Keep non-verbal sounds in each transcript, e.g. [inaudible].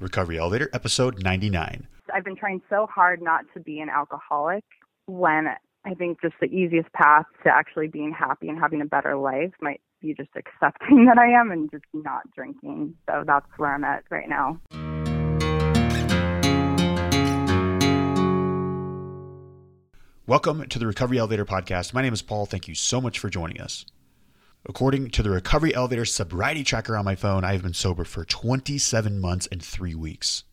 Recovery Elevator, episode 99. I've been trying so hard not to be an alcoholic when I think just the easiest path to actually being happy and having a better life might be just accepting [laughs] that I am and just not drinking. So that's where I'm at right now. Welcome to the Recovery Elevator podcast. My name is Paul. Thank you so much for joining us. According to the Recovery Elevator sobriety tracker on my phone, I have been sober for 27 months and three weeks.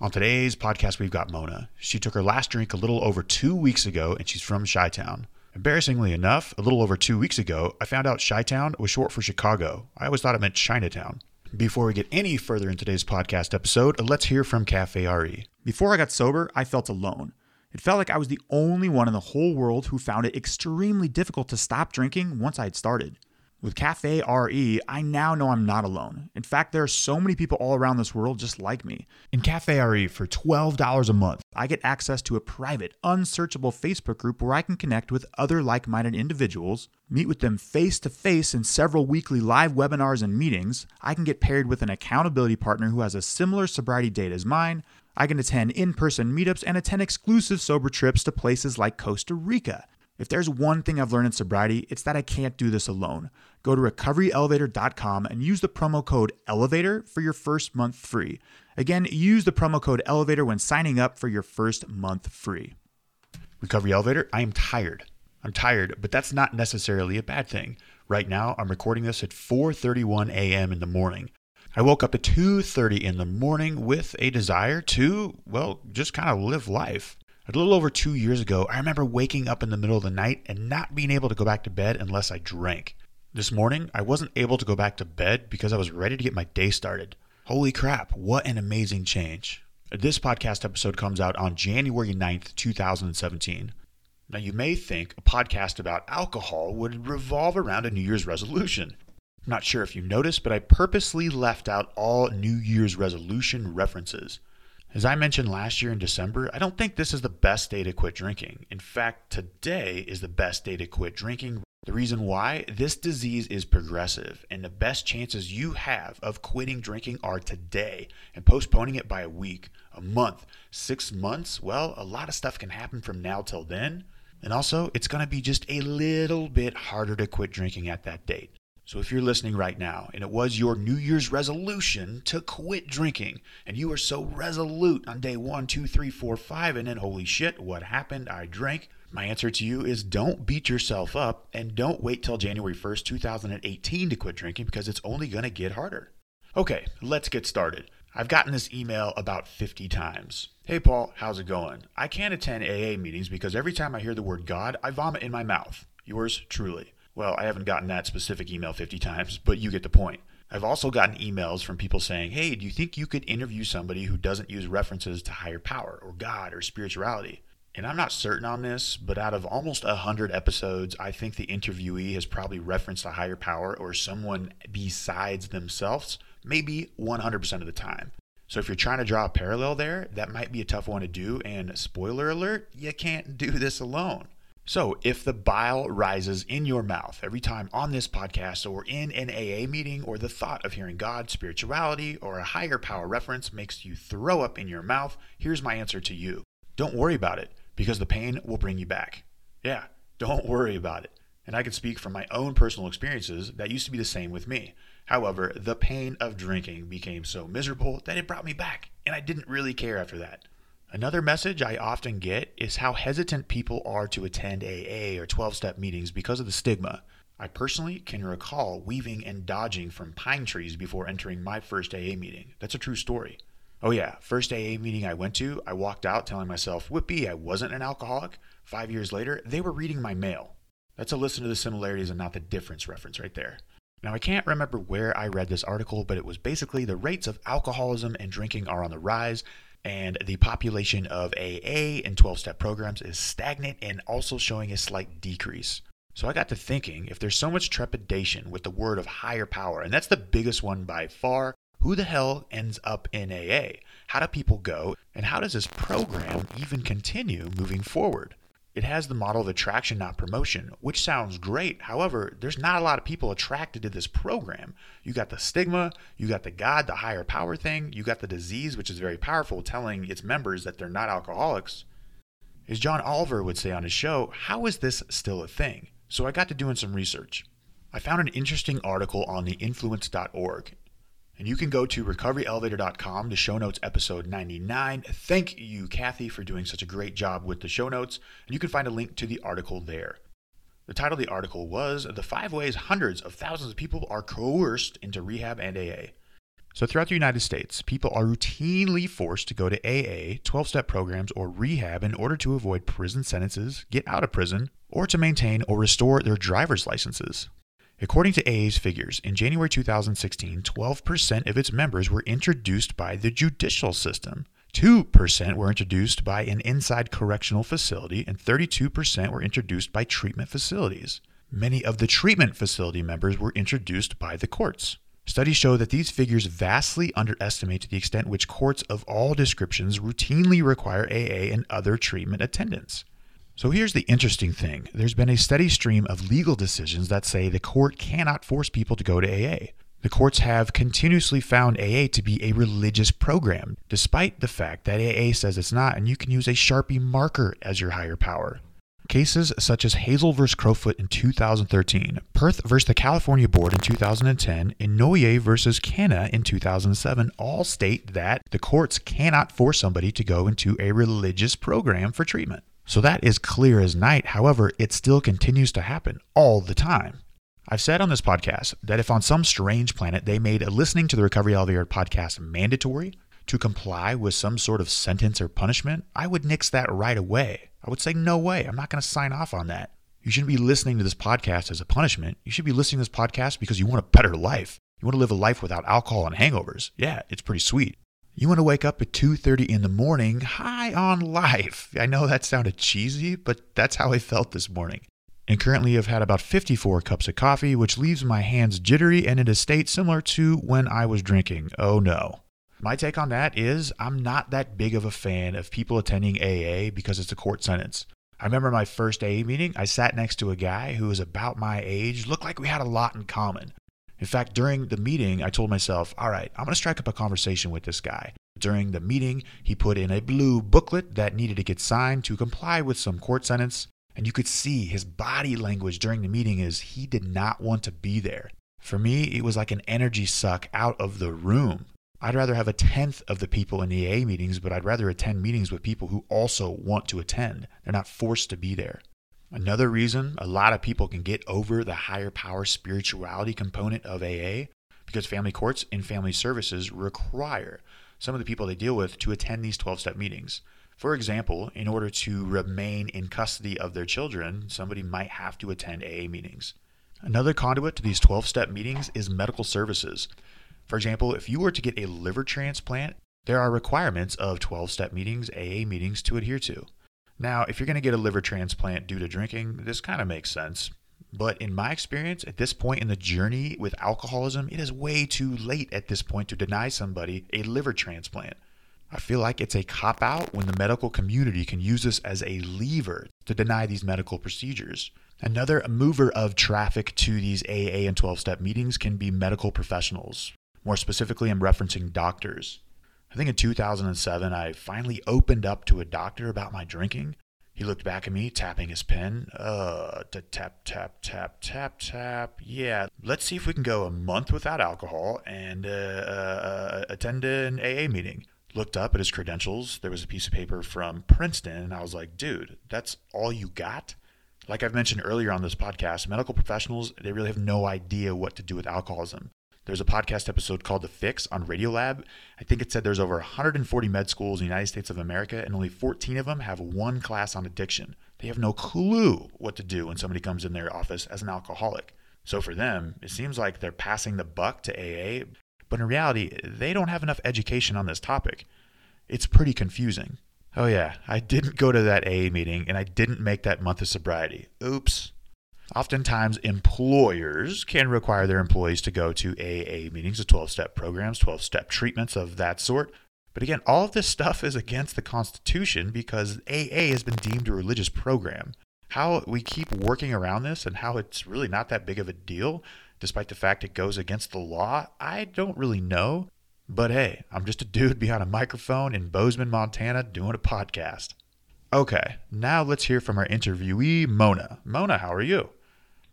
On today's podcast, we've got Mona. She took her last drink a little over two weeks ago, and she's from Chi Town. Embarrassingly enough, a little over two weeks ago, I found out Chi Town was short for Chicago. I always thought it meant Chinatown. Before we get any further in today's podcast episode, let's hear from Cafe RE. Before I got sober, I felt alone. It felt like I was the only one in the whole world who found it extremely difficult to stop drinking once I had started. With Cafe RE, I now know I'm not alone. In fact, there are so many people all around this world just like me. In Cafe RE, for $12 a month, I get access to a private, unsearchable Facebook group where I can connect with other like minded individuals, meet with them face to face in several weekly live webinars and meetings. I can get paired with an accountability partner who has a similar sobriety date as mine. I can attend in person meetups and attend exclusive sober trips to places like Costa Rica. If there's one thing I've learned in sobriety, it's that I can't do this alone. Go to recoveryelevator.com and use the promo code ELEVATOR for your first month free. Again, use the promo code ELEVATOR when signing up for your first month free. Recovery Elevator, I am tired. I'm tired, but that's not necessarily a bad thing. Right now, I'm recording this at 4:31 a.m. in the morning. I woke up at 2:30 in the morning with a desire to, well, just kind of live life. A little over two years ago, I remember waking up in the middle of the night and not being able to go back to bed unless I drank. This morning, I wasn't able to go back to bed because I was ready to get my day started. Holy crap, what an amazing change. This podcast episode comes out on January 9th, 2017. Now, you may think a podcast about alcohol would revolve around a New Year's resolution. I'm not sure if you noticed, but I purposely left out all New Year's resolution references. As I mentioned last year in December, I don't think this is the best day to quit drinking. In fact, today is the best day to quit drinking. The reason why this disease is progressive, and the best chances you have of quitting drinking are today and postponing it by a week, a month, six months. Well, a lot of stuff can happen from now till then. And also, it's going to be just a little bit harder to quit drinking at that date. So if you're listening right now and it was your New Year's resolution to quit drinking, and you were so resolute on day one, two, three, four, five, and then holy shit, what happened? I drank. My answer to you is don't beat yourself up and don't wait till January 1st, 2018 to quit drinking because it's only going to get harder. Okay, let's get started. I've gotten this email about 50 times. Hey Paul, how's it going? I can't attend AA meetings because every time I hear the word God, I vomit in my mouth. Yours truly. Well, I haven't gotten that specific email 50 times, but you get the point. I've also gotten emails from people saying, Hey, do you think you could interview somebody who doesn't use references to higher power or God or spirituality? And I'm not certain on this, but out of almost 100 episodes, I think the interviewee has probably referenced a higher power or someone besides themselves, maybe 100% of the time. So if you're trying to draw a parallel there, that might be a tough one to do. And spoiler alert, you can't do this alone. So, if the bile rises in your mouth every time on this podcast or in an AA meeting, or the thought of hearing God, spirituality, or a higher power reference makes you throw up in your mouth, here's my answer to you. Don't worry about it because the pain will bring you back. Yeah, don't worry about it. And I can speak from my own personal experiences that used to be the same with me. However, the pain of drinking became so miserable that it brought me back, and I didn't really care after that. Another message I often get is how hesitant people are to attend AA or 12 step meetings because of the stigma. I personally can recall weaving and dodging from pine trees before entering my first AA meeting. That's a true story. Oh, yeah, first AA meeting I went to, I walked out telling myself, Whippy, I wasn't an alcoholic. Five years later, they were reading my mail. That's a listen to the similarities and not the difference reference right there. Now, I can't remember where I read this article, but it was basically the rates of alcoholism and drinking are on the rise, and the population of AA and 12 step programs is stagnant and also showing a slight decrease. So I got to thinking if there's so much trepidation with the word of higher power, and that's the biggest one by far, who the hell ends up in AA? How do people go? And how does this program even continue moving forward? It has the model of attraction, not promotion, which sounds great. However, there's not a lot of people attracted to this program. You got the stigma, you got the God, the higher power thing, you got the disease, which is very powerful, telling its members that they're not alcoholics. As John Oliver would say on his show, how is this still a thing? So I got to doing some research. I found an interesting article on the influence.org, and you can go to recoveryelevator.com to show notes episode 99. Thank you, Kathy, for doing such a great job with the show notes. And you can find a link to the article there. The title of the article was The Five Ways Hundreds of Thousands of People Are Coerced into Rehab and AA. So, throughout the United States, people are routinely forced to go to AA, 12 step programs, or rehab in order to avoid prison sentences, get out of prison, or to maintain or restore their driver's licenses. According to AA's figures, in January 2016, 12% of its members were introduced by the judicial system. 2% were introduced by an inside correctional facility, and 32% were introduced by treatment facilities. Many of the treatment facility members were introduced by the courts. Studies show that these figures vastly underestimate the extent which courts of all descriptions routinely require AA and other treatment attendance. So here's the interesting thing there's been a steady stream of legal decisions that say the court cannot force people to go to AA. The courts have continuously found AA to be a religious program, despite the fact that AA says it's not, and you can use a Sharpie marker as your higher power. Cases such as Hazle vs. Crofoot in 2013, Perth vs. the California Board in 2010, and Inouye vs. Kemna in 2007 all state that the courts cannot force somebody to go into a religious program for treatment. So that is clear as night. However, it still continues to happen all the time. I've said on this podcast that if on some strange planet they made listening to the Recovery Elevator podcast mandatory to comply with some sort of sentence or punishment, I would nix that right away. I would say, no way, I'm not going to sign off on that. You shouldn't be listening to this podcast as a punishment. You should be listening to this podcast because you want a better life. You want to live a life without alcohol and hangovers. Yeah, it's pretty sweet. You want to wake up at 2:30 in the morning, high on life. I know that sounded cheesy, but that's how I felt this morning. And currently I've had about 54 cups of coffee, which leaves my hands jittery and in a state similar to when I was drinking. Oh no. My take on that is I'm not that big of a fan of people attending AA because it's a court sentence. I remember my first AA meeting, I sat next to a guy who was about my age, looked like we had a lot in common. In fact, during the meeting, I told myself, all right, I'm going to strike up a conversation with this guy. During the meeting, he put in a blue booklet that needed to get signed to comply with some court sentence. And you could see his body language during the meeting is he did not want to be there. For me, it was like an energy suck out of the room. I'd rather have a tenth of the people in the AA meetings, but I'd rather attend meetings with people who also want to attend. They're not forced to be there. Another reason a lot of people can get over the higher power spirituality component of AA because family courts and family services require some of the people they deal with to attend these 12 step meetings. For example, in order to remain in custody of their children, somebody might have to attend AA meetings. Another conduit to these 12 step meetings is medical services. For example, if you were to get a liver transplant, there are requirements of 12 step meetings, AA meetings to adhere to. Now, if you're going to get a liver transplant due to drinking, this kind of makes sense. But in my experience, at this point in the journey with alcoholism, it is way too late at this point to deny somebody a liver transplant. I feel like it's a cop out when the medical community can use this as a lever to deny these medical procedures. Another mover of traffic to these AA and 12 step meetings can be medical professionals. More specifically, I'm referencing doctors. I think in 2007, I finally opened up to a doctor about my drinking. He looked back at me, tapping his pen. Uh, tap, tap, tap, tap, tap. Yeah, let's see if we can go a month without alcohol and uh, uh, attend an AA meeting. Looked up at his credentials. There was a piece of paper from Princeton, and I was like, dude, that's all you got? Like I've mentioned earlier on this podcast, medical professionals, they really have no idea what to do with alcoholism. There's a podcast episode called The Fix on Radiolab. I think it said there's over 140 med schools in the United States of America, and only 14 of them have one class on addiction. They have no clue what to do when somebody comes in their office as an alcoholic. So for them, it seems like they're passing the buck to AA, but in reality, they don't have enough education on this topic. It's pretty confusing. Oh, yeah, I didn't go to that AA meeting and I didn't make that month of sobriety. Oops. Oftentimes, employers can require their employees to go to AA meetings, the 12 step programs, 12 step treatments of that sort. But again, all of this stuff is against the Constitution because AA has been deemed a religious program. How we keep working around this and how it's really not that big of a deal, despite the fact it goes against the law, I don't really know. But hey, I'm just a dude behind a microphone in Bozeman, Montana, doing a podcast. Okay, now let's hear from our interviewee, Mona. Mona, how are you?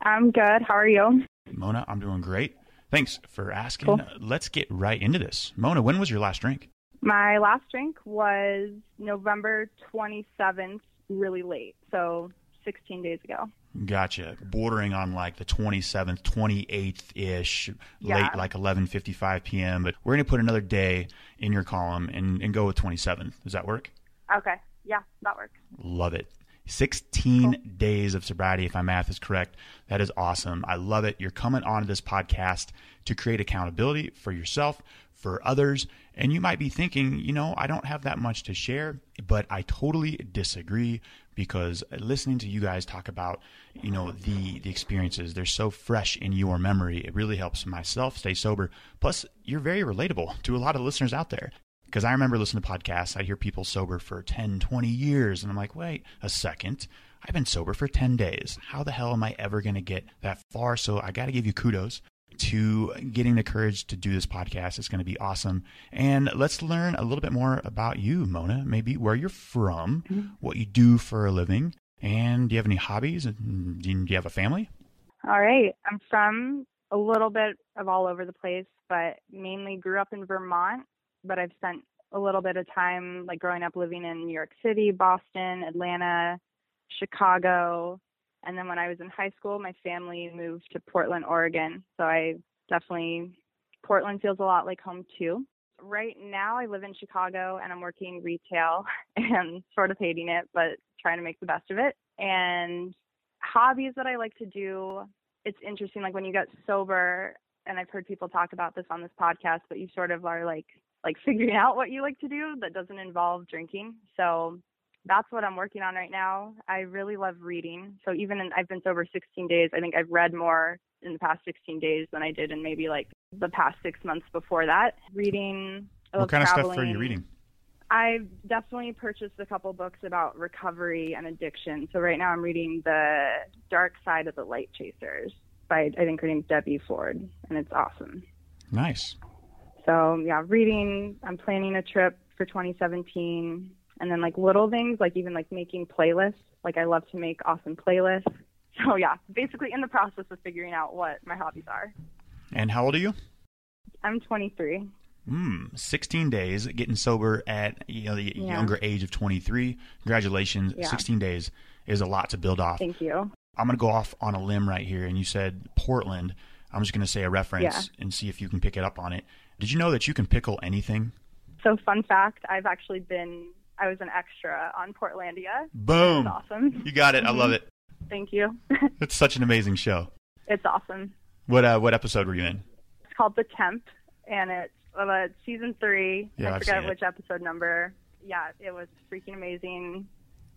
I'm good. How are you? Mona, I'm doing great. Thanks for asking. Cool. Uh, let's get right into this. Mona, when was your last drink? My last drink was November 27th, really late. So 16 days ago. Gotcha. Bordering on like the 27th, 28th ish, Yeah. late like 11:55 p.m. But we're gonna put another day in your column and, and go with 27th. Does that work? Okay. Yeah, that works. Love it. 16 days of sobriety, if my math is correct. That is awesome. I love it. You're coming onto this podcast to create accountability for yourself, for others. And you might be thinking, you know, I don't have that much to share, but I totally disagree because listening to you guys talk about, you know, the, the experiences, they're so fresh in your memory. It really helps myself stay sober. Plus, you're very relatable to a lot of listeners out there. Because I remember listening to podcasts, I hear people sober for 10, 20 years, and I'm like, wait a second. I've been sober for 10 days. How the hell am I ever going to get that far? So I got to give you kudos to getting the courage to do this podcast. It's going to be awesome. And let's learn a little bit more about you, Mona, maybe where you're from, mm-hmm. what you do for a living, and do you have any hobbies? And Do you have a family? All right. I'm from a little bit of all over the place, but mainly grew up in Vermont. But I've spent a little bit of time, like growing up, living in New York City, Boston, Atlanta, Chicago. And then when I was in high school, my family moved to Portland, Oregon. So I definitely, Portland feels a lot like home too. Right now, I live in Chicago and I'm working retail [laughs] and sort of hating it, but trying to make the best of it. And hobbies that I like to do, it's interesting. Like when you get sober, and I've heard people talk about this on this podcast, but you sort of are like like [laughs] figuring out what you like to do that doesn't involve drinking. So that's what I'm working on right now. I really love reading. So even in, I've been sober 16 days. I think I've read more in the past 16 days than I did in maybe like the past six months before that. Reading. What kind of stuff are you reading? I've definitely purchased a couple books about recovery and addiction. So right now I'm reading The Dark Side of the Light Chasers by I think her name's Debbie Ford, and it's awesome. Nice. So yeah, reading. I'm planning a trip for 2017, and then like little things like even like making playlists. Like I love to make awesome playlists. [laughs] So yeah, basically in the process of figuring out what my hobbies are. And how old are you? I'm 23. Hmm, 16 days getting sober at you know the Yeah. younger age of 23. Congratulations. Yeah. 16 days is a lot to build off. Thank you. I'm going to go off on a limb right here and you said Portland. I'm just going to say a reference Yeah. and see if you can pick it up on it. Did you know that you can pickle anything? So fun fact, I've actually been I was an extra on Portlandia. Boom. It's awesome. You got it. I love it. Thank you. [laughs] It's such an amazing show. it's awesome. What uh, what episode were you in? It's called The Temp, and it's uh, season three. Yeah, I I've forget seen it. which episode number. Yeah, it was freaking amazing.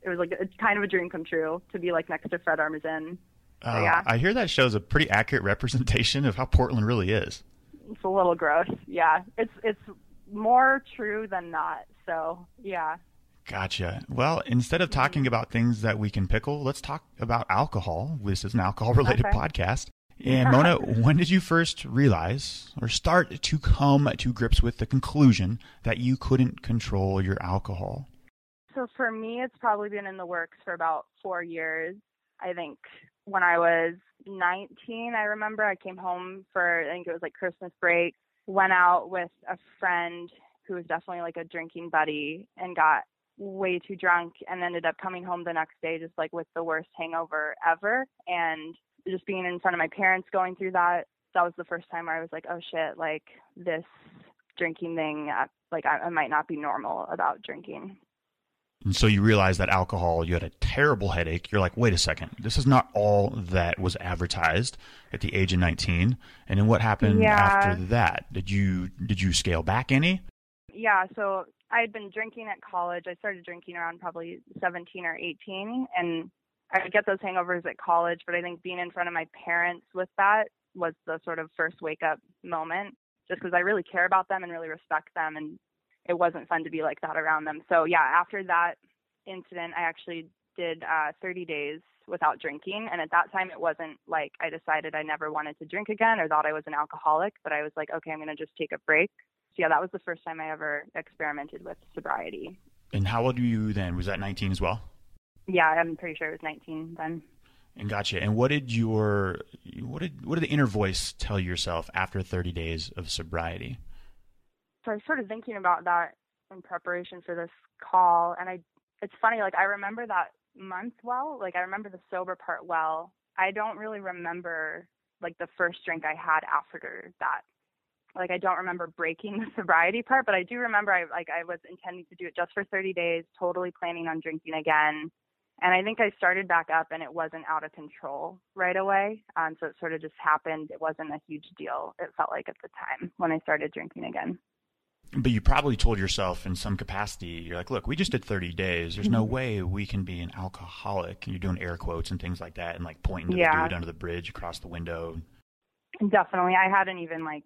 It was like it's kind of a dream come true to be like next to Fred Armisen. Uh, yeah. I hear that show's a pretty accurate [laughs] representation of how Portland really is. It's a little gross. Yeah, it's it's more true than not. So yeah. Gotcha. Well, instead of talking about things that we can pickle, let's talk about alcohol. This is an alcohol related Okay. podcast. And Mona, [laughs] when did you first realize or start to come to grips with the conclusion that you couldn't control your alcohol? So for me, it's probably been in the works for about four years. I think when I was 19, I remember I came home for, I think it was like Christmas break, went out with a friend who was definitely like a drinking buddy and got way too drunk and ended up coming home the next day just like with the worst hangover ever. And just being in front of my parents going through that, that was the first time where I was like, oh shit, like this drinking thing, uh, like I, I might not be normal about drinking. And so you realize that alcohol, you had a terrible headache. You're like, wait a second, this is not all that was advertised at the age of 19. And then what happened Yeah. after that? Did you did you scale back any? Yeah, so I had been drinking at college. I started drinking around probably 17 or 18, and I would get those hangovers at college. But I think being in front of my parents with that was the sort of first wake up moment, just because I really care about them and really respect them. And it wasn't fun to be like that around them. So yeah, after that incident, I actually did uh, 30 days without drinking. And at that time, it wasn't like I decided I never wanted to drink again or thought I was an alcoholic, but I was like, okay, I'm going to just take a break. So yeah, that was the first time I ever experimented with sobriety. And how old were you then? Was that 19 as well? Yeah, I'm pretty sure it was 19 then. And gotcha. And what did your what did what did the inner voice tell yourself after 30 days of sobriety? So I of thinking about that in preparation for this call, and I it's funny like I remember that month well. Like I remember the sober part well. I don't really remember like the first drink I had after that. Like I don't remember breaking [laughs] the sobriety part, but I do remember I like I was intending to do it just for 30 days, totally planning on drinking again. And I think I started back up and it wasn't out of control right away. Um, so it sort of just happened. It wasn't a huge deal. It felt like at the time when I started drinking again. But you probably told yourself in some capacity, you're like, look, we just did 30 days. There's no mm-hmm. way we can be an alcoholic. And you're doing air quotes and things like that and like pointing to yeah. the dude under the bridge across the window. Definitely. I hadn't even like,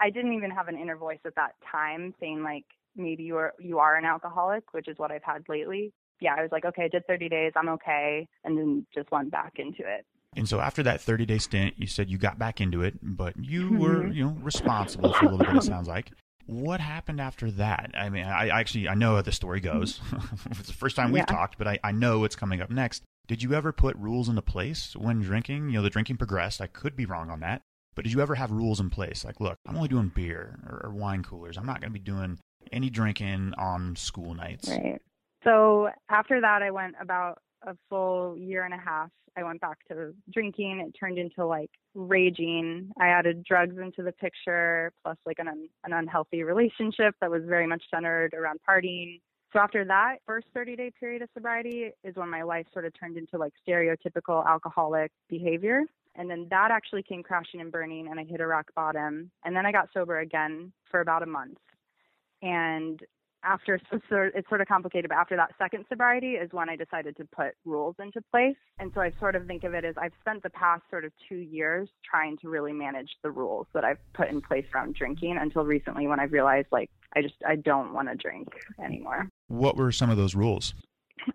I didn't even have an inner voice at that time saying like, maybe you are, you are an alcoholic, which is what I've had lately. Yeah. I was like, okay, I did 30 days. I'm okay. And then just went back into it. And so after that 30 day stint, you said you got back into it, but you mm-hmm. were, you know, responsible for a little bit, it sounds like. What happened after that? I mean, I, actually I know how the story goes. Mm-hmm. [laughs] it's the first time we've yeah. talked, but I, I know what's coming up next. Did you ever put rules into place when drinking? You know, the drinking progressed. I could be wrong on that, but did you ever have rules in place? Like, look, I'm only doing beer or, or wine coolers. I'm not going to be doing any drinking on school nights. Right. So after that, I went about a full year and a half, I went back to drinking. It turned into like raging. I added drugs into the picture, plus like an an unhealthy relationship that was very much centered around partying. So after that first 30 day period of sobriety is when my life sort of turned into like stereotypical alcoholic behavior. And then that actually came crashing and burning and I hit a rock bottom. And then I got sober again for about a month. And after so it's sort of complicated but after that second sobriety is when i decided to put rules into place. And so i sort of think of it as i've spent the past sort of two years trying to really manage the rules that i've put in place around drinking until recently when i realized like i just i don't want to drink anymore. What were some of those rules?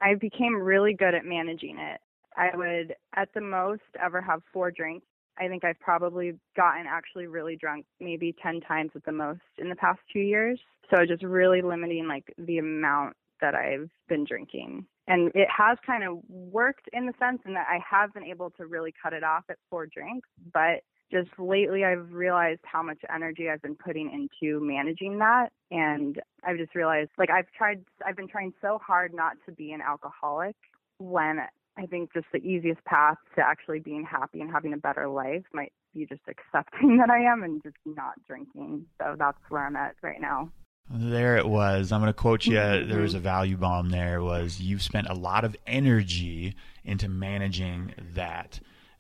I became really good at managing it. I would at the most ever have four drinks I think I've probably gotten actually really drunk maybe 10 times at the most in the past two years. So just really limiting like the amount that I've been drinking. And it has kind of worked in the sense in that I have been able to really cut it off at four drinks, but just lately I've realized how much energy I've been putting into managing that and I've just realized like I've tried I've been trying so hard not to be an alcoholic when I think just the easiest path to actually being happy and having a better life might be just accepting [laughs] that I am and just not drinking. So that's where I'm at right now. There it was. I'm going to quote you. [laughs] Mm-hmm. There was a value bomb there was you've spent a lot of energy into managing that.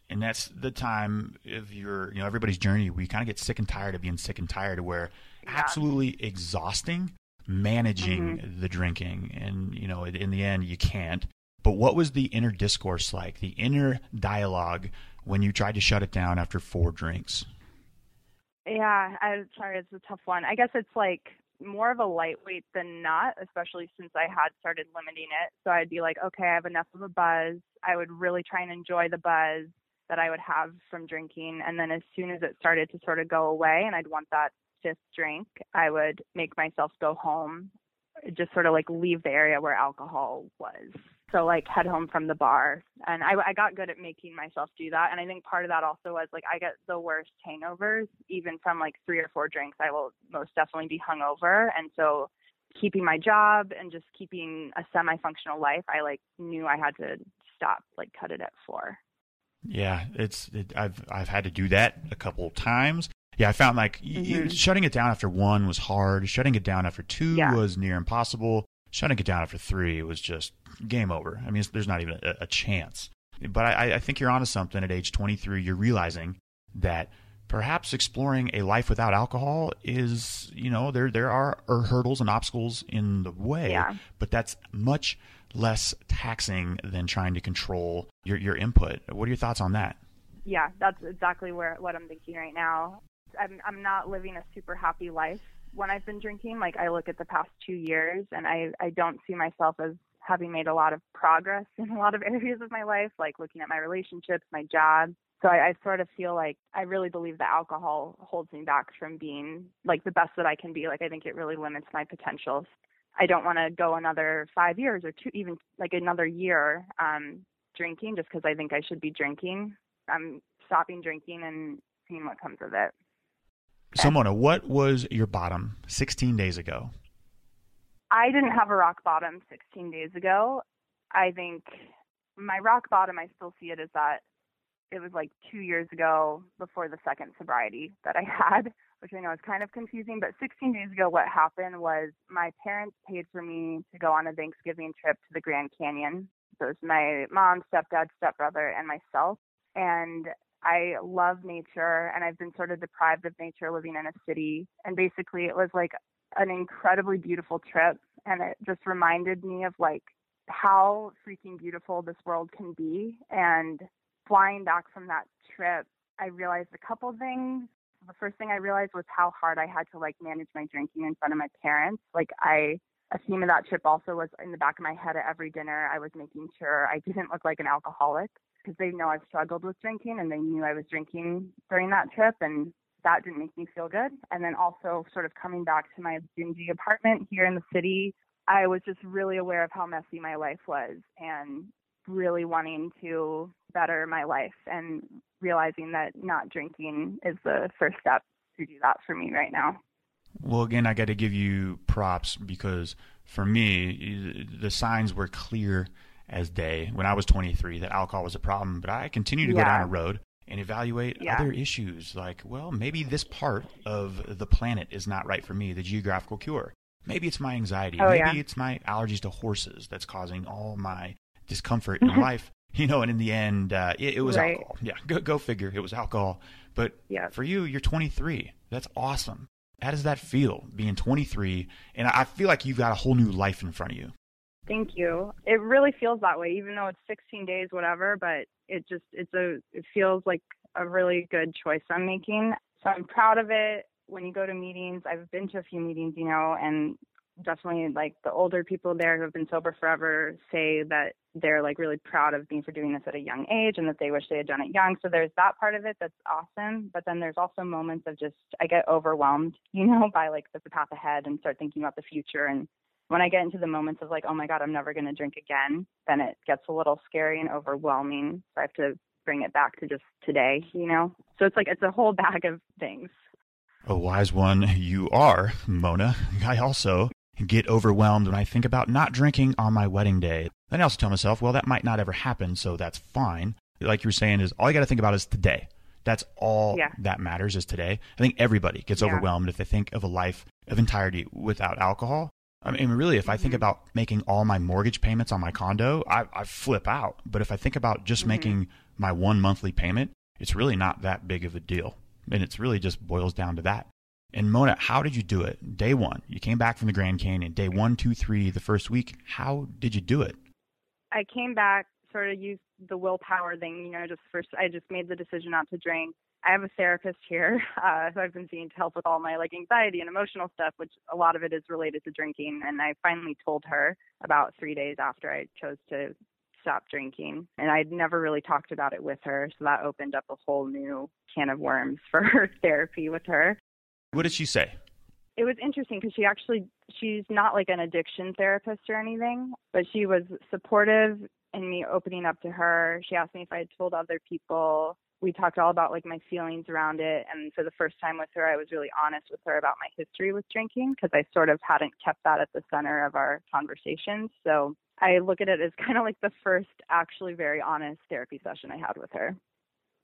And that's the time of your, you know, everybody's journey. We kind of get sick and tired of being sick and tired where yeah. absolutely exhausting managing mm-hmm. the drinking. And, you know, in the end, you can't. But what was the inner discourse like, the inner dialogue when you tried to shut it down after four drinks? Yeah, I'm sorry, it's a tough one. I guess it's like more of a lightweight than not, especially since I had started limiting it. So I'd be like, okay, I have enough of a buzz. I would really try and enjoy the buzz that I would have from drinking. And then as soon as it started to sort of go away and I'd want that fifth drink, I would make myself go home, just sort of like leave the area where alcohol was so like head home from the bar. And I, I got good at making myself do that. And i think part of that also was like i get the worst hangovers even from like three or four drinks i will most definitely be hungover. And so keeping my job and just keeping a semi functional life i like knew i had to stop like cut it at four. Yeah it's it, i've i've had to do that a couple times. Yeah i found like mm-hmm. shutting it down after one was hard. Shutting it down after two yeah. was near impossible shutting it down after three was just game over. I mean, there's not even a, a chance. But I, I think you're onto something at age 23. You're realizing that perhaps exploring a life without alcohol is, you know, there there are, are hurdles and obstacles in the way, yeah. but that's much less taxing than trying to control your your input. What are your thoughts on that? Yeah, that's exactly where what I'm thinking right now. I'm I'm not living a super happy life when I've been drinking. Like I look at the past two years and I, I don't see myself as having made a lot of progress in a lot of [laughs] areas of my life, like looking at my relationships, my job. So I, I sort of feel like I really believe that alcohol holds me back from being like the best that I can be. Like I think it really limits my potentials. I don't want to go another five years or two, even like another year um, drinking just because I think I should be drinking. I'm stopping drinking and seeing what comes of it. So, Mona, what was your bottom 16 days ago? I didn't have a rock bottom 16 days ago. I think my rock bottom, I still see it as that it was like two years ago before the second sobriety that I [laughs] had, which I know is kind of confusing. But 16 days ago, what happened was my parents paid for me to go on a Thanksgiving trip to the Grand Canyon. So it was my mom, stepdad, stepbrother, and myself. And I love nature and I've been sort of deprived of nature living in a city. And basically, it was like an incredibly beautiful trip. And it just reminded me of like how freaking beautiful this world can be. And flying back from that trip, I realized a couple things. The first thing I realized was how hard I had to like manage my drinking in front of my parents. Like I a theme of that trip also was in the back of my head at every dinner, I was making sure I didn't look like an alcoholic because they know I've struggled with drinking and they knew I was drinking during that trip and that didn't make me feel good. And then also sort of coming back to my dingy apartment here in the city, I was just really aware of how messy my life was and really wanting to better my life and realizing that not drinking is the first step to do that for me right now. Well, again, I got to give you props because for me, the signs were clear as day when I was 23 that alcohol was a problem, but I continued to yeah. go down a road and evaluate yeah. other issues like, well, maybe this part of the planet is not right for me, the geographical cure. Maybe it's my anxiety. Oh, maybe yeah. it's my allergies to horses that's causing all my discomfort in life. [laughs] You know, and in the end, uh, it, it, was right. alcohol. Yeah, go, go figure. It was alcohol. But yeah. for you, you're 23. That's awesome. How does that feel, being 23? And I feel like you've got a whole new life in front of you. Thank you. It really feels that way, even though it's 16 days, whatever. But it just it's a it feels like a really good choice I'm making. So I'm proud of it. When you go to meetings, I've been to a few meetings, you know, and definitely like the older people there who have been sober forever say that they're like really proud of me for doing this at a young age and that they wish they had done it young. So there's that part of it that's awesome. But then there's also moments of just I get overwhelmed, you know, [laughs] by like the path ahead and start thinking about the future and when I get into the moments of like, oh my God, I'm never going to drink again, then it gets a little scary and overwhelming. So I have to bring it back to just today, you know? So it's like, it's a whole [laughs] bag of things. A wise one you are, Mona. I also get overwhelmed when I think about not drinking on my wedding day. Then I also tell myself, well, that might not ever happen, so that's fine. Like you're saying, is all you got to think about is today. That's all yeah. that matters is today. I think everybody gets yeah. overwhelmed if they think of a life of entirety without alcohol. I mean, really, if I think mm-hmm. about making all my mortgage payments on my condo, I, I flip out. But if I think about just mm-hmm. making my one monthly payment, it's really not that big of a deal. And it's really just boils down to that. And Mona, how did you do it? Day one, you came back from the Grand Canyon. Day one, two, three, the first week. How did you do it? I came back, sort of used the willpower thing, you know, just first, I just made the decision not to drink. I have a therapist here [laughs] uh, who I've been seeing to help with all my like anxiety and emotional stuff, which a lot of it is related to drinking. And I finally told her about three days after I chose to stop drinking. And I'd never really talked about it with her. So that opened up a whole new can of worms [laughs] for her therapy with her. What did she say? It was interesting because she actually, she's not like an addiction therapist or anything, but she was supportive in me opening up to her. She asked me if I had told other people. We talked all about like my feelings around it and for the first time with her i was really honest with her about my history with drinking because i sort of hadn't kept that at the center of our conversations. So i look at it as [laughs] kind of like the first actually very honest therapy session i had with her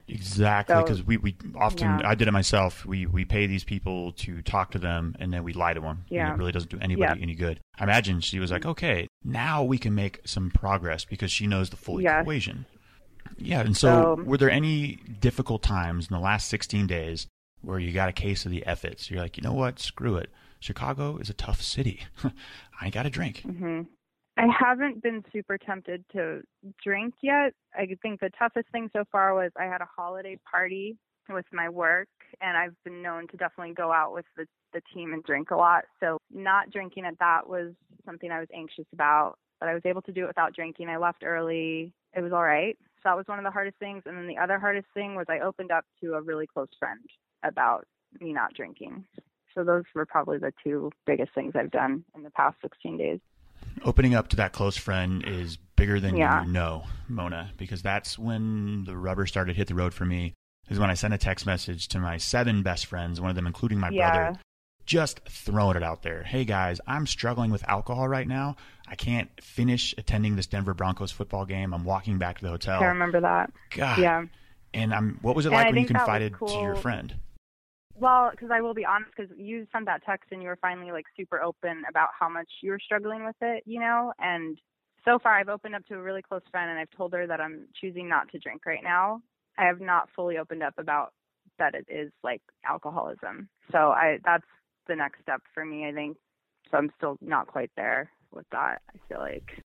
exactly because so, we, we often yeah. i did it myself we we pay these people to talk to them and then we lie to them yeah. and it really doesn't do anybody yeah. any good i imagine she was like okay now we can make some progress because she knows the full yes. equation yeah, and so, so, were there any difficult times in the last 16 days where you got a case of the effits? You're like, you know what? Screw it. Chicago is a tough city. [laughs] I got a drink. Mm-hmm. I haven't been super tempted to drink yet. I think the toughest thing so far was I had a holiday party with my work and I've been known to definitely go out with the the team and drink a lot. So not drinking at that was something I was anxious about, but I was able to do it without drinking. I left early. It was all right. So that was one of the hardest things. And then the other hardest thing was I opened up to a really close friend about me not drinking. So those were probably the two biggest things I've done in the past 16 days. Opening up to that close friend is bigger than Yeah. you know, Mona, because that's when the rubber started to hit the road for me. Is when I sent a text message to my seven best friends, one of them including my Yeah. brother, just throwing it out there. Hey guys, I'm struggling with alcohol right now. I can't finish attending this Denver Broncos football game. I'm walking back to the hotel. I remember that. God. Yeah. And I'm. What was it like when you think that was confided to your friend? Well, because I will be honest, because you sent that text and you were finally like super open about how much you were struggling with it, you know. And so far, I've opened up to a really close friend, and I've told her that I'm choosing not to drink right now. I have not fully opened up about that it is like alcoholism. So I that's the next step for me, I think. So I'm still not quite there with that. I feel like.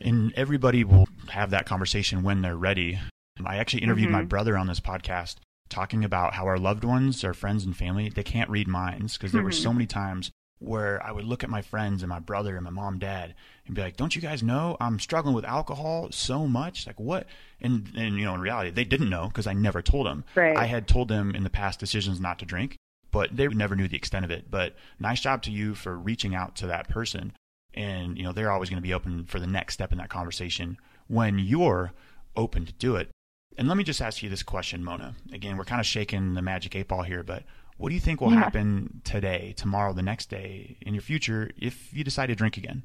and everybody will have that conversation when they're ready. I actually interviewed my Mhm. brother on this podcast talking about how our loved ones, our friends and family, they can't read minds because there were Mhm. so many times where I would look at my friends and my brother and my mom, dad, and be like, "Don't you guys know I'm struggling with alcohol so much? Like what?" And and you know, in reality, they didn't know because I never told them. Right. I had told them in the past decisions not to drink, but they never knew the extent of it. But nice job to you for reaching out to that person. And, you know, they're always going to be open for the next step in that conversation when you're open to do it. And let me just ask you this question, Mona. Again, we're kind of shaking the magic eight ball here, but what do you think will Yeah. happen today, tomorrow, the next day, in your future if you decide to drink again?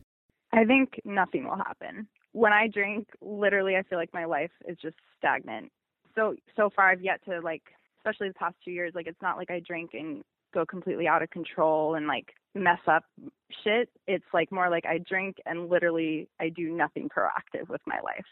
I think nothing will happen. When I drink, literally, I feel like my life is just stagnant. So so far, I've yet to like, especially the past two years. Like, it's not like I drink and go completely out of control and like mess up shit. It's like more like I drink and literally I do nothing proactive with my life.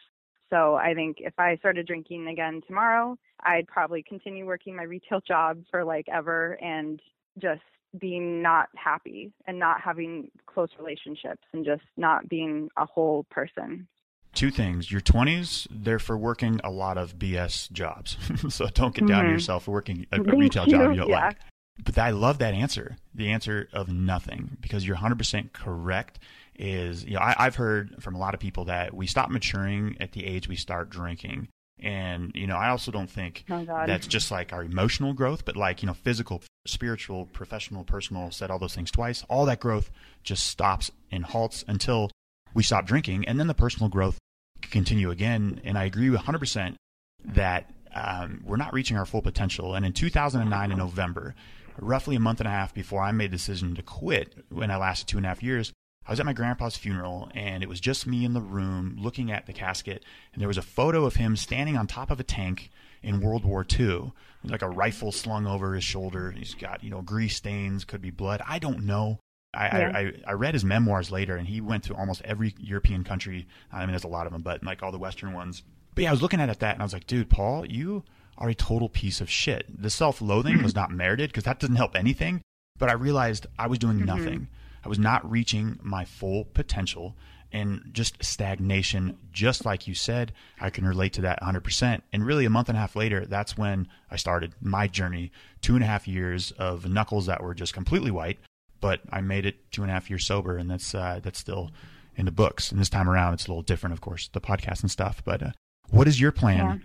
So I think if I started drinking again tomorrow, I'd probably continue working my retail [laughs] job for like ever and just being not happy and not having close relationships and just not being a whole person. Two things. Your 20s, they're for working a lot of BS jobs. [laughs] so don't get down on Mhm. yourself for working a, a retail job you. you don't Yeah. like. But I love that answer. The answer of nothing because you're 100% correct. Is you know I, I've heard from a lot of people that we stop maturing at the age we start drinking, and you know I also don't think Oh that's just like our emotional growth, but like you know physical, spiritual, professional, personal. Said all those things twice. All that growth just stops and halts until we stop drinking, and then the personal growth can continue again. And I agree 100 percent that um, we're not reaching our full potential. And in 2009, in November, roughly a month and a half before I made the decision to quit, when I lasted two and a half years, I was at my grandpa's funeral, and it was just me in the room looking at the casket, and there was a photo of him standing on top of a tank in World War II, like a rifle slung over his shoulder. He's got you know grease stains, could be blood. I don't know. I, Yeah. I, I, I read his memoirs later, and he went to almost every European country. I mean, there's a lot of them, but like all the Western ones. But yeah, I was looking at it that, and I was like, dude, Paul, you are a total piece of shit. The self-loathing was not merited because that doesn't help anything. But I realized I was doing mm-hmm. nothing. I was not reaching my full potential and just stagnation, just like you said. I can relate to that 100%. And really, a month and a half later, that's when I started my journey. Two and a half years of knuckles that were just completely white, but I made it two and a half years sober, and that's uh, that's still in the books. And this time around, it's a little different, of course, the podcast and stuff. But uh, what is your plan Yeah.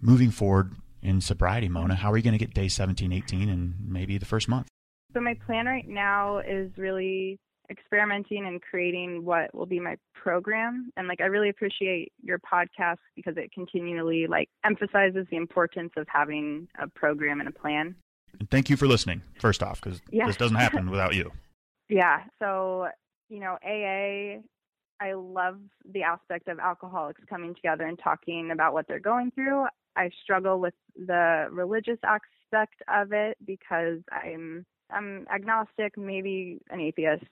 moving forward in sobriety, Mona? How are you going to get day 17, 18, and maybe the first month? So my plan right now is really experimenting and creating what will be my program and like I really appreciate your podcast because it continually like emphasizes the importance of having a program and a plan. And thank you for listening, first off, because Yeah. this doesn't happen [laughs] without you. Yeah. So, you know, AA, I love the aspect of alcoholics coming together and talking about what they're going through. I struggle with the religious aspect of it because I'm I'm agnostic, maybe an atheist.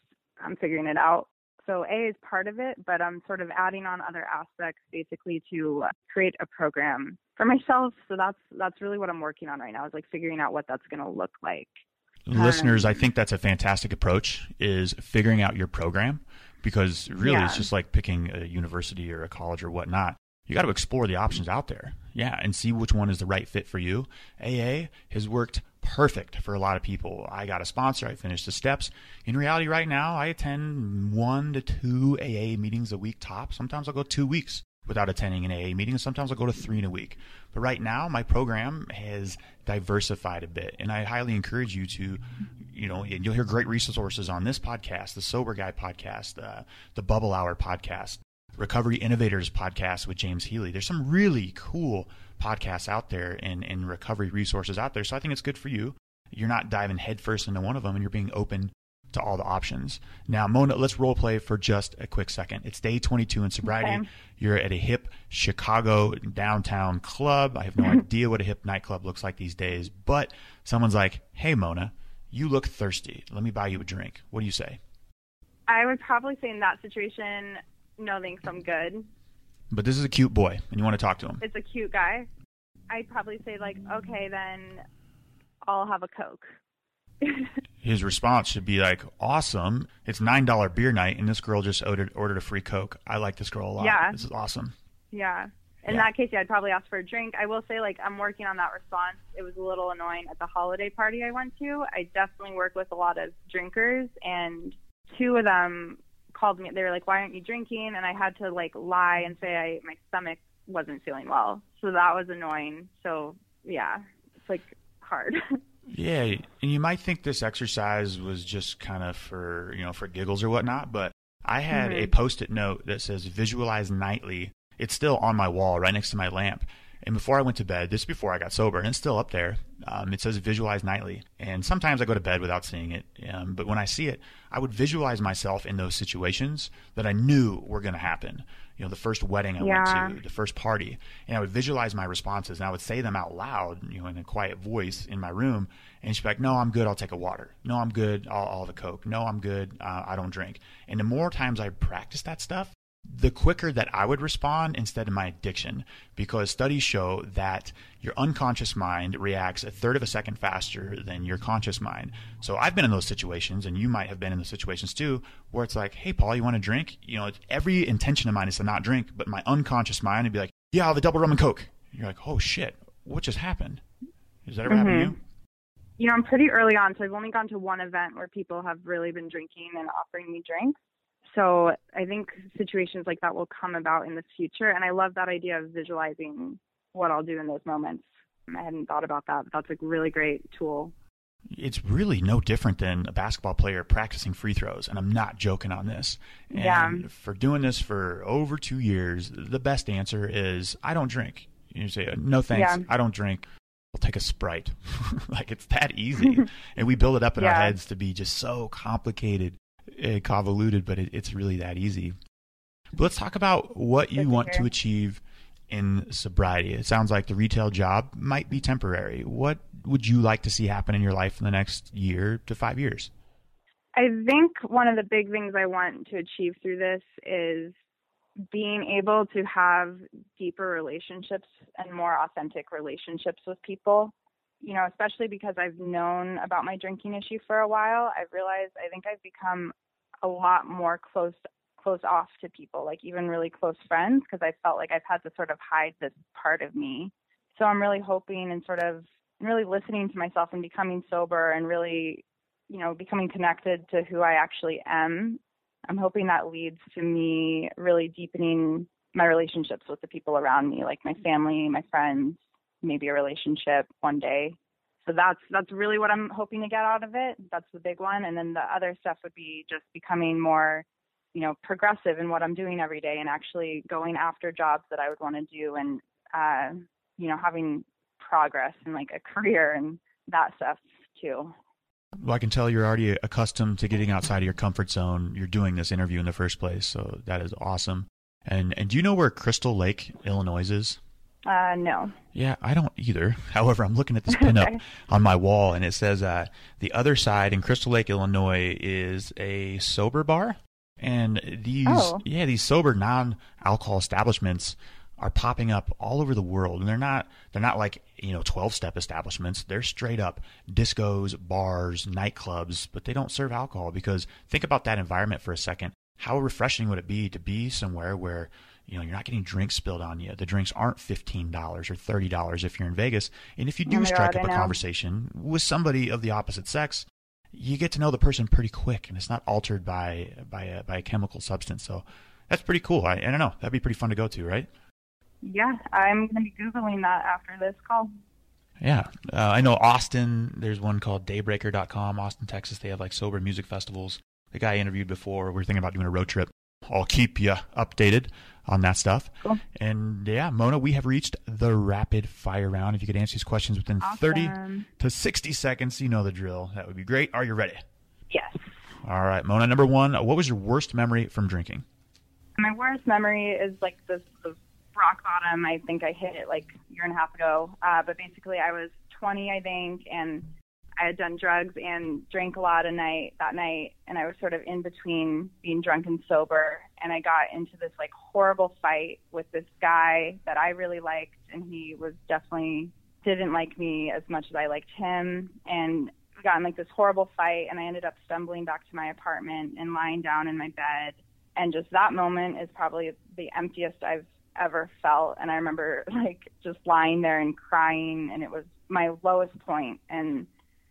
I'm figuring it out. So A is part of it, but I'm sort of adding on other aspects basically to uh, create a program for myself. So that's that's really what I'm working on right now is like figuring out what that's going to look like. Listeners, Um, I think that's a fantastic approach is figuring out your program because really it's just like picking a university or a college or whatnot. You got to explore the options out there. Yeah, and see which one is the right fit for you. AA has worked perfect for a lot of people. I got a sponsor, I finished the steps. In reality, right now, I attend one to two AA meetings a week top. Sometimes I'll go two weeks without attending an AA meeting, and sometimes I'll go to three in a week. But right now, my program has diversified a bit, and I highly encourage you to, you know, and you'll hear great resources on this podcast, the Sober Guy podcast, uh, the Bubble Hour podcast, Recovery Innovators podcast with James Healy. There's some really cool podcasts out there and, and recovery resources out there. So I think it's good for you. You're not diving headfirst into one of them and you're being open to all the options. Now, Mona, let's role play for just a quick second. It's day 22 in sobriety. Okay. You're at a hip Chicago downtown club. I have no mm-hmm. idea what a hip nightclub looks like these days, but someone's like, hey, Mona, you look thirsty. Let me buy you a drink. What do you say? I would probably say in that situation, no thanks, I'm good. But this is a cute boy, and you want to talk to him. It's a cute guy. I'd probably say like, okay, then I'll have a Coke. [laughs] His response should be like, "Awesome! It's nine dollar beer night, and this girl just ordered ordered a free Coke. I like this girl a lot. Yeah, this is awesome." Yeah. In yeah. that case, yeah, I'd probably ask for a drink. I will say, like, I'm working on that response. It was a little annoying at the holiday party I went to. I definitely work with a lot of drinkers, and two of them called me. They were like, "Why aren't you drinking?" And I had to like lie and say I my stomach wasn't feeling well. So that was annoying. So yeah, it's like hard. [laughs] yeah, and you might think this exercise was just kind of for you know for giggles or whatnot, but I had mm-hmm. a post-it note that says "Visualize nightly." It's still on my wall right next to my lamp. And before I went to bed, this is before I got sober, and it's still up there. Um, it says visualize nightly. And sometimes I go to bed without seeing it. Um, but when I see it, I would visualize myself in those situations that I knew were going to happen. You know, the first wedding I yeah. went to, the first party. And I would visualize my responses and I would say them out loud, you know, in a quiet voice in my room. And she'd be like, no, I'm good. I'll take a water. No, I'm good. I'll, I'll have a Coke. No, I'm good. Uh, I don't drink. And the more times I practice that stuff, the quicker that I would respond instead of my addiction, because studies show that your unconscious mind reacts a third of a second faster than your conscious mind. So I've been in those situations, and you might have been in those situations too, where it's like, "Hey, Paul, you want to drink?" You know, every intention of mine is to not drink, but my unconscious mind would be like, "Yeah, I'll have a double rum and coke." You're like, "Oh shit, what just happened?" Does that ever mm-hmm. happen to you? You know, I'm pretty early on, so I've only gone to one event where people have really been drinking and offering me drinks so I think situations like that will come about in the future. And I love that idea of visualizing what I'll do in those moments. I hadn't thought about that, but that's a really great tool. It's really no different than a basketball player practicing free throws. And I'm not joking on this. And yeah. for doing this for over two years, the best answer is I don't drink. You say, no thanks, yeah. I don't drink. We'll take a Sprite. [laughs] like it's that easy. [laughs] and we build it up in yeah. our heads to be just so complicated uh, Uh, convoluted, but it, it's really that easy. But let's talk about what you want to achieve in sobriety. It sounds like the retail job might be temporary. What would you like to see happen in your life in the next year to five years? I think one of the big things I want to achieve through this is being able to have deeper relationships and more authentic relationships with people you know, especially because I've known about my drinking issue for a while, I've realized I think I've become a lot more close close off to people, like even really close friends, because I felt like I've had to sort of hide this part of me. So I'm really hoping and sort of really listening to myself and becoming sober and really, you know, becoming connected to who I actually am. I'm hoping that leads to me really deepening my relationships with the people around me, like my family, my friends, maybe a relationship one day. So that's that's really what I'm hoping to get out of it. That's the big one. And then the other stuff would be just becoming more, you know, progressive in what I'm doing every day and actually going after jobs that I would want to do and uh, you know, having progress and like a career and that stuff too. Well, I can tell you're already accustomed to getting outside of your comfort zone. You're doing this interview in the first place, so that is awesome. And and do you know where Crystal Lake, Illinois is? Uh, no. Yeah, I don't either. [laughs] However, I'm looking at this pinup [laughs] okay. on my wall, and it says uh, the other side in Crystal Lake, Illinois, is a sober bar, and these oh. yeah these sober non-alcohol establishments are popping up all over the world, and they're not they're not like you know 12-step establishments. They're straight up discos, bars, nightclubs, but they don't serve alcohol because think about that environment for a second. how refreshing would it be to be somewhere where you know you're not getting drinks spilled on you the drinks aren't $15 or $30 if you're in vegas and if you do Oh strike God, up I a know. conversation with somebody of the opposite sex you get to know the person pretty quick and it's not altered by by a, by a chemical substance so that's pretty cool I, I don't know that'd be pretty fun to go to right Yeah, I'm going to be Googling that after this call. Yeah, uh, I know Austin. There's one called Daybreaker.com, Austin, Texas. They have like sober music festivals. The guy I interviewed before, we're thinking about doing a road trip. I'll keep you updated on that stuff. Cool. And yeah, Mona, we have reached the rapid fire round. If you could answer these questions within 30 to 60 seconds, you know the drill. That would be great. Are you ready? Yes. All right, Mona. Number one, what was your worst memory from drinking? My worst memory is like this the rock bottom. I think I hit it like a year and a half ago. Uh, but basically, I was 20, I think, and I had done drugs and drank a lot a night that night, and I was sort of in between being drunk and sober, and I got into this like horrible fight with this guy that I really liked, and he was definitely didn't like me as much as I liked him, and got in like this horrible fight, and I ended up stumbling back to my apartment and lying down in my bed and just that moment is probably the emptiest I've ever felt and I remember [laughs] like just lying there and crying and it was my lowest point and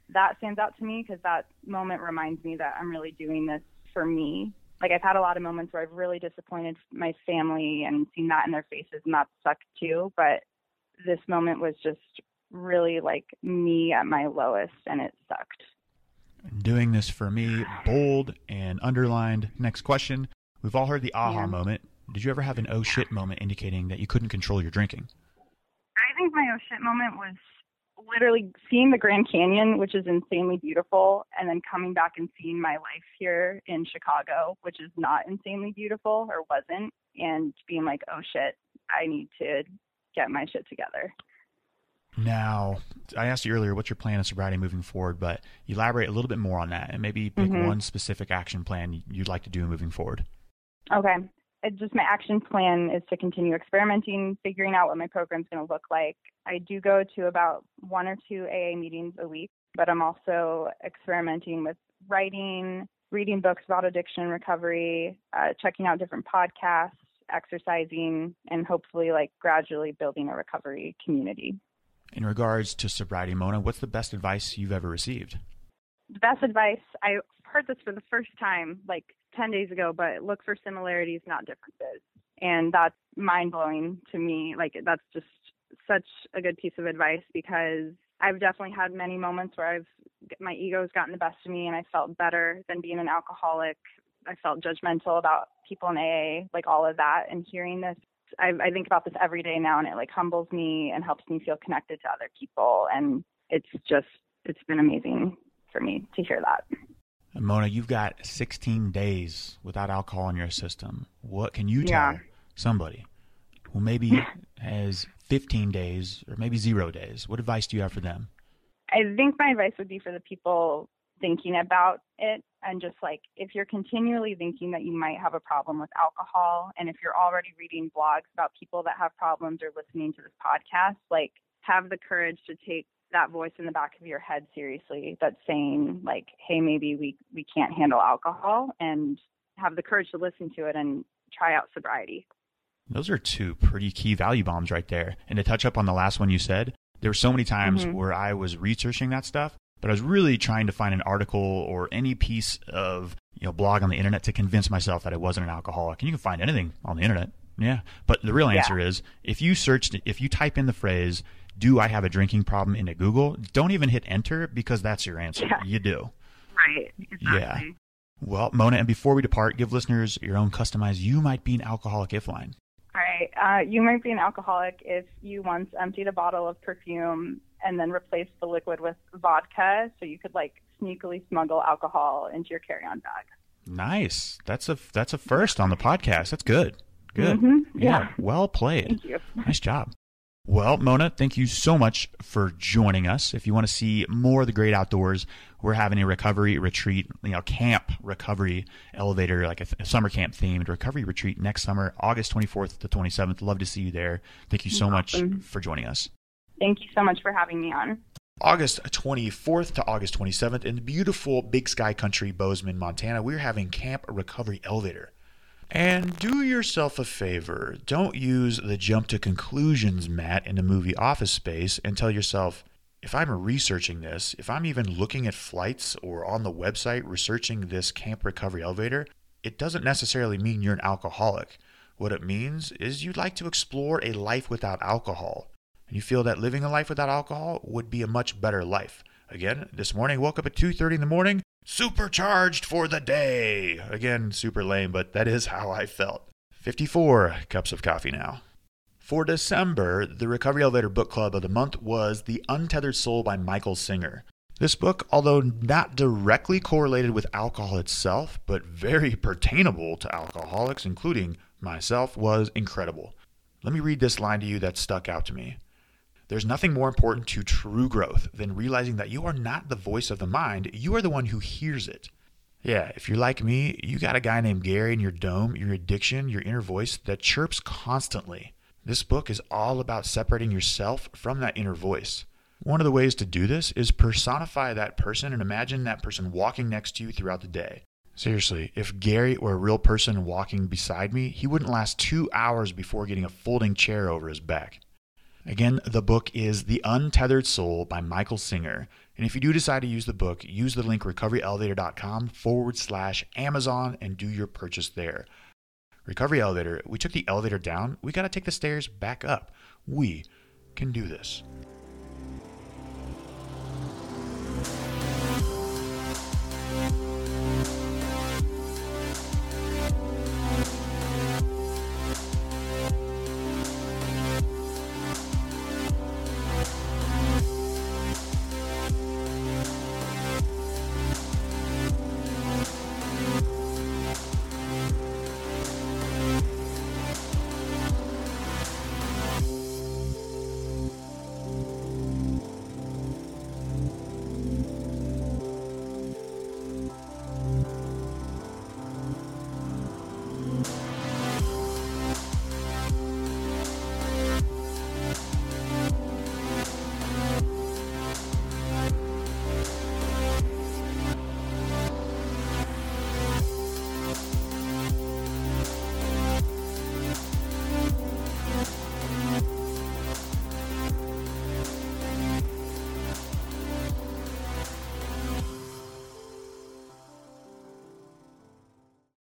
that stands out to me because that moment reminds me that I'm really doing this for me like I've had a lot of moments where I've really disappointed my family and seen that in their faces and that sucked too but this moment was just really like me at my lowest and it sucked Doing this for me, bold and underlined. Next question. We've all heard the aha Yeah. moment. Did you ever have an oh shit moment indicating that you couldn't control your drinking? I think my oh shit moment was literally seeing the Grand Canyon, which is insanely beautiful, and then coming back and seeing my life here in Chicago, which is not insanely beautiful or wasn't, and being like, oh shit, I need to get my shit together. Now, I asked you earlier what's your plan of sobriety moving forward, but elaborate a little bit more on that and maybe pick Mhm. one specific action plan you'd like to do moving forward. Okay. Just my action plan is to continue experimenting, figuring out what my program's going to look like. I do go to about one or two AA meetings a week, but I'm also experimenting with writing, reading books about addiction recovery, uh, checking out different podcasts, exercising, and hopefully like gradually building a recovery community. In regards to sobriety, Mona, what's the best advice you've ever received? the best advice I heard this for the first time like 10 days ago, but look for similarities, not differences. And that's mind blowing to me. Like, that's just such a good piece of advice because I've definitely had many moments where I've my ego's gotten the best of me and I felt better than being an alcoholic. I felt judgmental about people in AA, like all of that. And hearing this, I, I think about this every day now, and it like humbles me and helps me feel connected to other people. And it's just, it's been amazing for me to hear that. Mona, you've got 16 days without alcohol in your system. What can you tell Yeah. somebody who maybe [laughs] has 15 days or maybe zero days? What advice do you have for them? I think my advice would be for the people thinking about it and just like if you're continually thinking that you might have a problem with alcohol and if you're already reading blogs about people that have problems or listening to this podcast, like have the courage to take that voice in the back of your head seriously that's saying like, hey, maybe we we can't handle alcohol and have the courage to listen to it and try out sobriety. Those are two pretty key value bombs right there. And to touch up on the last one you said, there were so many times Mhm. where I was researching that stuff, but I was really trying to find an article or any piece of you know blog on the internet to convince myself that I wasn't an alcoholic. And you can find anything on the internet. Yeah. But the real Yeah. answer is if you searched if you type in the phrase, do I have a drinking problem into Google, don't even hit enter because that's your answer. Yeah. You do. Right. Yeah. Well, Mona, and before we depart, give listeners your own customized you might be an alcoholic if line. All right. Uh, you might be an alcoholic if you once emptied a bottle of perfume and then replaced the liquid with vodka so you could like sneakily smuggle alcohol into your carry-on bag. Nice. That's a that's a first on the podcast. That's good. Good. Mhm. Yeah. Well played. Thank you. Nice job. Well, Mona, thank you so much for joining us. If you want to see more of the great outdoors, we're having a recovery retreat, you know, camp recovery elevator, like a, a summer camp themed recovery retreat next summer, August 24th to 27th. Love to see you there. Thank you so much for joining us. Thank you so much for having me on. August 24th to August 27th in the beautiful Big Sky Country, Bozeman, Montana, we're having Camp Recovery Elevator. And do yourself a favor. Don't use the jump to conclusions mat in the movie Office Space and tell yourself, if I'm researching this, if I'm even looking at flights or on the website researching this camp recovery elevator, it doesn't necessarily mean you're an alcoholic. What it means is you'd like to explore a life without alcohol. And you feel that living a life without alcohol would be a much better life. Again, this morning woke up at 2:30 in the morning, supercharged for the day. Again, super lame, but that is how I felt. 54 cups of coffee now. For December, the Recovery Elevator Book Club of the month was The Untethered Soul by Michael Singer. This book, although not directly correlated with alcohol itself, but very pertainable to alcoholics, including myself, was incredible. Let me read this line to you that stuck out to me. There's nothing more important to true growth than realizing that you are not the voice of the mind, you are the one who hears it. Yeah, if you're like me, you got a guy named Gary in your dome, your addiction, your inner voice that chirps constantly. This book is all about separating yourself from that inner voice. One of the ways to do this is personify that person and imagine that person walking next to you throughout the day. Seriously, if Gary were a real person walking beside me, he wouldn't last two hours before getting a folding chair over his back. Again, the book is The Untethered Soul by Michael Singer. And if you do decide to use the book, use the link recoveryelevator.com forward slash Amazon and do your purchase there. Recovery Elevator, we took the elevator down, we got to take the stairs back up. We can do this.